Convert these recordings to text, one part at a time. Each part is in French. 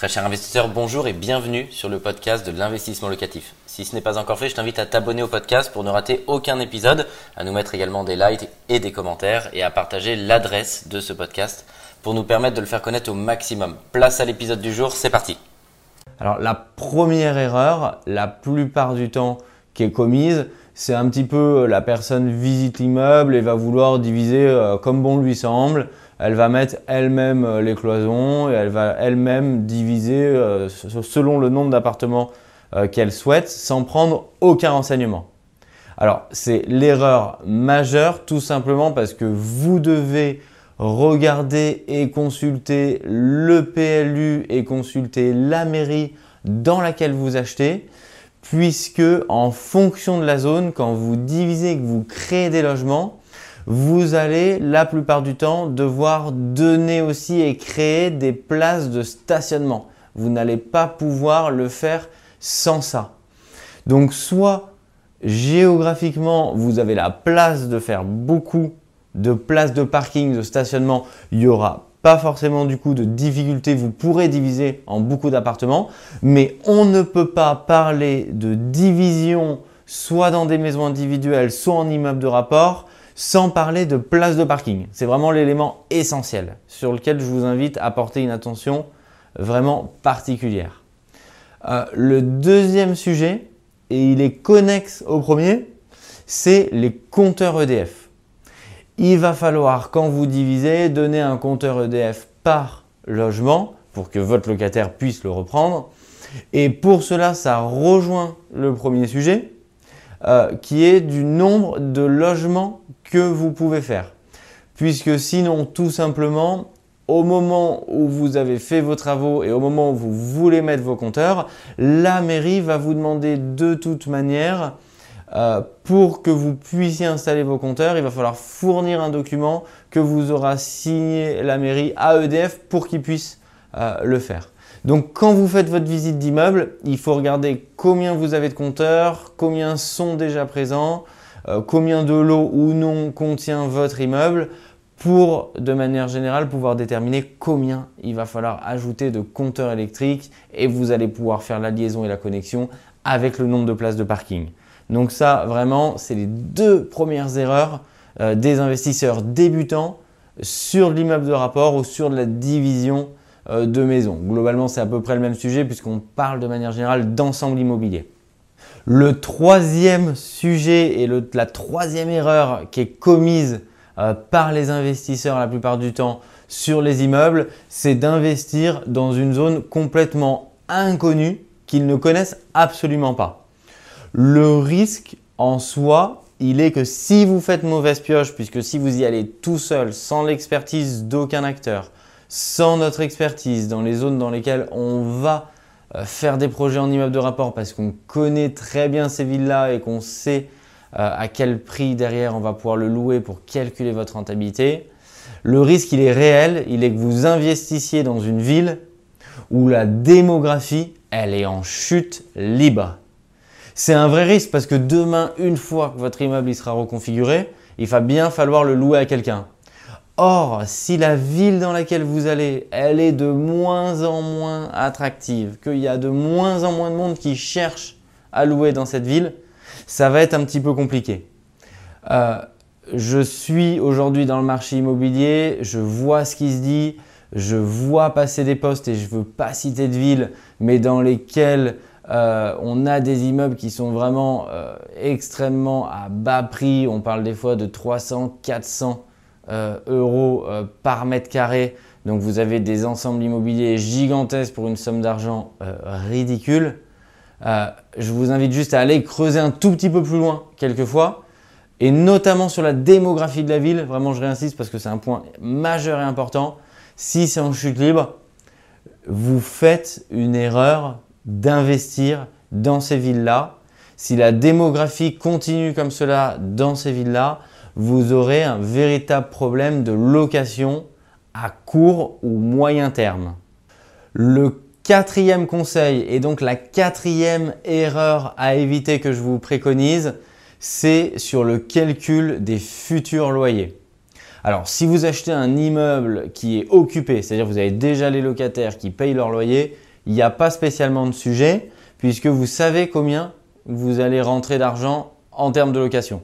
Très cher investisseur, bonjour et bienvenue sur le podcast de l'investissement locatif. Si ce n'est pas encore fait, je t'invite à t'abonner au podcast pour ne rater aucun épisode, à nous mettre également des likes et des commentaires et à partager l'adresse de ce podcast pour nous permettre de le faire connaître au maximum. Place à l'épisode du jour, c'est parti. Alors la première erreur, la plupart du temps qui est commise, c'est un petit peu la personne visite l'immeuble et va vouloir diviser euh, comme bon lui semble elle va mettre elle-même euh, les cloisons et elle va elle-même diviser euh, selon le nombre d'appartements euh, qu'elle souhaite sans prendre aucun renseignement. Alors c'est l'erreur majeure tout simplement parce que vous devez regarder et consulter le PLU et consulter la mairie dans laquelle vous achetez puisque en fonction de la zone, quand vous divisez et que vous créez des logements, vous allez la plupart du temps devoir donner aussi et créer des places de stationnement. Vous n'allez pas pouvoir le faire sans ça. Donc soit géographiquement, vous avez la place de faire beaucoup de places de parking, de stationnement, il n'y aura pas forcément du coup de difficulté, vous pourrez diviser en beaucoup d'appartements, mais on ne peut pas parler de division soit dans des maisons individuelles, soit en immeuble de rapport, sans parler de place de parking. C'est vraiment l'élément essentiel sur lequel je vous invite à porter une attention vraiment particulière. Euh, le deuxième sujet, et il est connexe au premier, c'est les compteurs EDF. Il va falloir, quand vous divisez, donner un compteur EDF par logement pour que votre locataire puisse le reprendre. Et pour cela, ça rejoint le premier sujet, euh, qui est du nombre de logements que vous pouvez faire. Puisque sinon, tout simplement, au moment où vous avez fait vos travaux et au moment où vous voulez mettre vos compteurs, la mairie va vous demander de toute manière, euh, pour que vous puissiez installer vos compteurs, il va falloir fournir un document que vous aura signé la mairie à EDF pour qu'il puisse euh, le faire. Donc quand vous faites votre visite d'immeuble, il faut regarder combien vous avez de compteurs, combien sont déjà présents, euh, combien de lots ou non contient votre immeuble pour, de manière générale, pouvoir déterminer combien il va falloir ajouter de compteurs électriques et vous allez pouvoir faire la liaison et la connexion avec le nombre de places de parking. Donc ça, vraiment, c'est les deux premières erreurs euh, des investisseurs débutants sur l'immeuble de rapport ou sur la division euh, de maison. Globalement, c'est à peu près le même sujet puisqu'on parle de manière générale d'ensemble immobilier. Le troisième sujet et la troisième erreur qui est commise euh, par les investisseurs la plupart du temps sur les immeubles, c'est d'investir dans une zone complètement inconnue qu'ils ne connaissent absolument pas. Le risque en soi, il est que si vous faites mauvaise pioche, puisque si vous y allez tout seul, sans l'expertise d'aucun acteur, sans notre expertise dans les zones dans lesquelles on va faire des projets en immeuble de rapport parce qu'on connaît très bien ces villes-là et qu'on sait euh, à quel prix derrière on va pouvoir le louer pour calculer votre rentabilité. Le risque, il est réel, il est que vous investissiez dans une ville où la démographie, elle est en chute libre. C'est un vrai risque parce que demain, une fois que votre immeuble sera reconfiguré, il va bien falloir le louer à quelqu'un. Or, si la ville dans laquelle vous allez, elle est de moins en moins attractive, qu'il y a de moins en moins de monde qui cherche à louer dans cette ville, ça va être un petit peu compliqué. Euh, je suis aujourd'hui dans le marché immobilier, je vois ce qui se dit, je vois passer des postes et je ne veux pas citer de ville, mais dans lesquels euh, on a des immeubles qui sont vraiment euh, extrêmement à bas prix. On parle des fois de 300, 400 euh, euros euh, par mètre carré. Donc vous avez des ensembles immobiliers gigantesques pour une somme d'argent euh, ridicule. je vous invite juste à aller creuser un tout petit peu plus loin quelquefois et notamment sur la démographie de la ville. Vraiment, je réinsiste parce que c'est un point majeur et important. Si c'est en chute libre, vous faites une erreur d'investir dans ces villes-là. Si la démographie continue comme cela dans ces villes-là, vous aurez un véritable problème de location à court ou moyen terme. Le quatrième conseil et donc la quatrième erreur à éviter que je vous préconise, c'est sur le calcul des futurs loyers. Alors si vous achetez un immeuble qui est occupé, c'est-à-dire vous avez déjà les locataires qui payent leur loyer, il n'y a pas spécialement de sujet puisque vous savez combien vous allez rentrer d'argent en termes de location.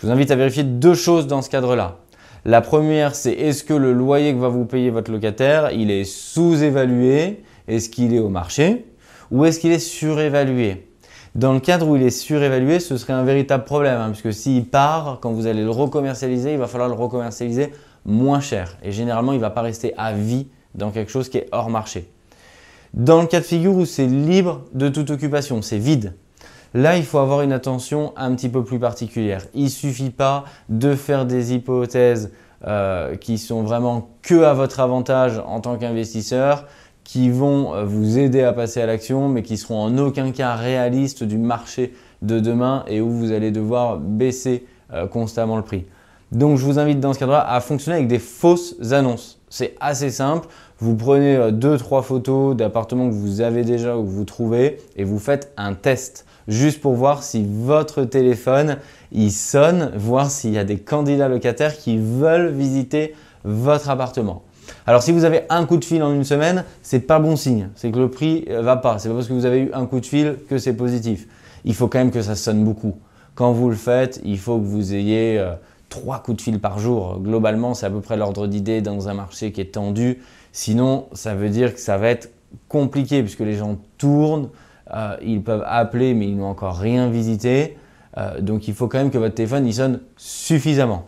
Je vous invite à vérifier deux choses dans ce cadre-là. La première, c'est est-ce que le loyer que va vous payer votre locataire, il est sous-évalué? Est-ce qu'il est au marché? Ou est-ce qu'il est surévalué? Dans le cadre où il est surévalué, ce serait un véritable problème, hein, puisque s'il part, quand vous allez le recommercialiser, il va falloir le recommercialiser moins cher. Et généralement, il ne va pas rester à vie dans quelque chose qui est hors marché. Dans le cas de figure où c'est libre de toute occupation, c'est vide, là il faut avoir une attention un petit peu plus particulière. Il ne suffit pas de faire des hypothèses euh, qui sont vraiment que à votre avantage en tant qu'investisseur, qui vont euh, vous aider à passer à l'action, mais qui seront en aucun cas réalistes du marché de demain et où vous allez devoir baisser euh, constamment le prix. Donc je vous invite dans ce cadre-là à fonctionner avec des fausses annonces. C'est assez simple. Vous prenez euh, deux, trois photos d'appartements que vous avez déjà ou que vous trouvez et vous faites un test juste pour voir si votre téléphone il sonne, voir s'il y a des candidats locataires qui veulent visiter votre appartement. Alors si vous avez un coup de fil en une semaine, c'est pas bon signe, c'est que le prix euh, va pas. C'est pas parce que vous avez eu un coup de fil que c'est positif. Il faut quand même que ça sonne beaucoup. Quand vous le faites, il faut que vous ayez euh, trois coups de fil par jour. Globalement, c'est à peu près l'ordre d'idée dans un marché qui est tendu. Sinon, ça veut dire que ça va être compliqué puisque les gens tournent, euh, ils peuvent appeler mais ils n'ont encore rien visité. Euh, donc il faut quand même que votre téléphone il sonne suffisamment.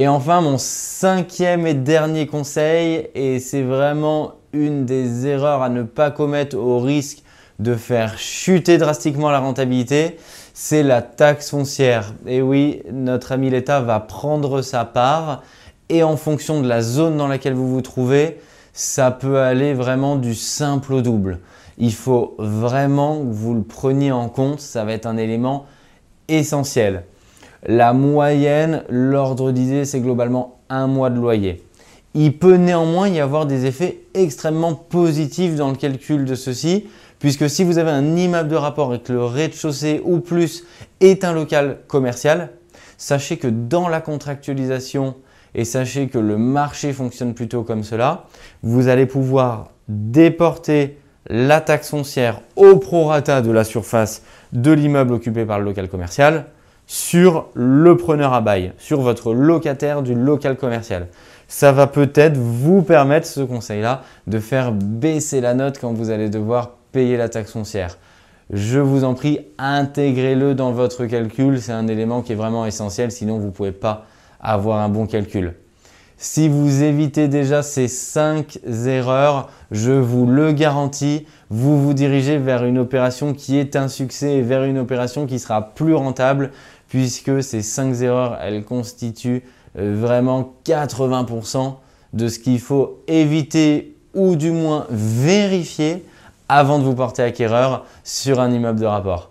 Et enfin, mon cinquième et dernier conseil, et c'est vraiment une des erreurs à ne pas commettre au risque de faire chuter drastiquement la rentabilité, c'est la taxe foncière. Et oui, notre ami l'État va prendre sa part et en fonction de la zone dans laquelle vous vous trouvez, ça peut aller vraiment du simple au double. Il faut vraiment que vous le preniez en compte, ça va être un élément essentiel. La moyenne, l'ordre d'idée, c'est globalement un mois de loyer. Il peut néanmoins y avoir des effets extrêmement positifs dans le calcul de ceci, puisque si vous avez un immeuble de rapport et que le rez-de-chaussée ou plus est un local commercial, sachez que dans la contractualisation et sachez que le marché fonctionne plutôt comme cela, vous allez pouvoir déporter la taxe foncière au prorata de la surface de l'immeuble occupé par le local commercial sur le preneur à bail, sur votre locataire du local commercial. Ça va peut-être vous permettre, ce conseil-là, de faire baisser la note quand vous allez devoir payer la taxe foncière. Je vous en prie, intégrez-le dans votre calcul. C'est un élément qui est vraiment essentiel, sinon vous ne pouvez pas avoir un bon calcul. Si vous évitez déjà ces 5 erreurs, je vous le garantis, vous vous dirigez vers une opération qui est un succès et vers une opération qui sera plus rentable puisque ces 5 erreurs, elles constituent euh, vraiment 80% de ce qu'il faut éviter ou du moins vérifier avant de vous porter acquéreur sur un immeuble de rapport.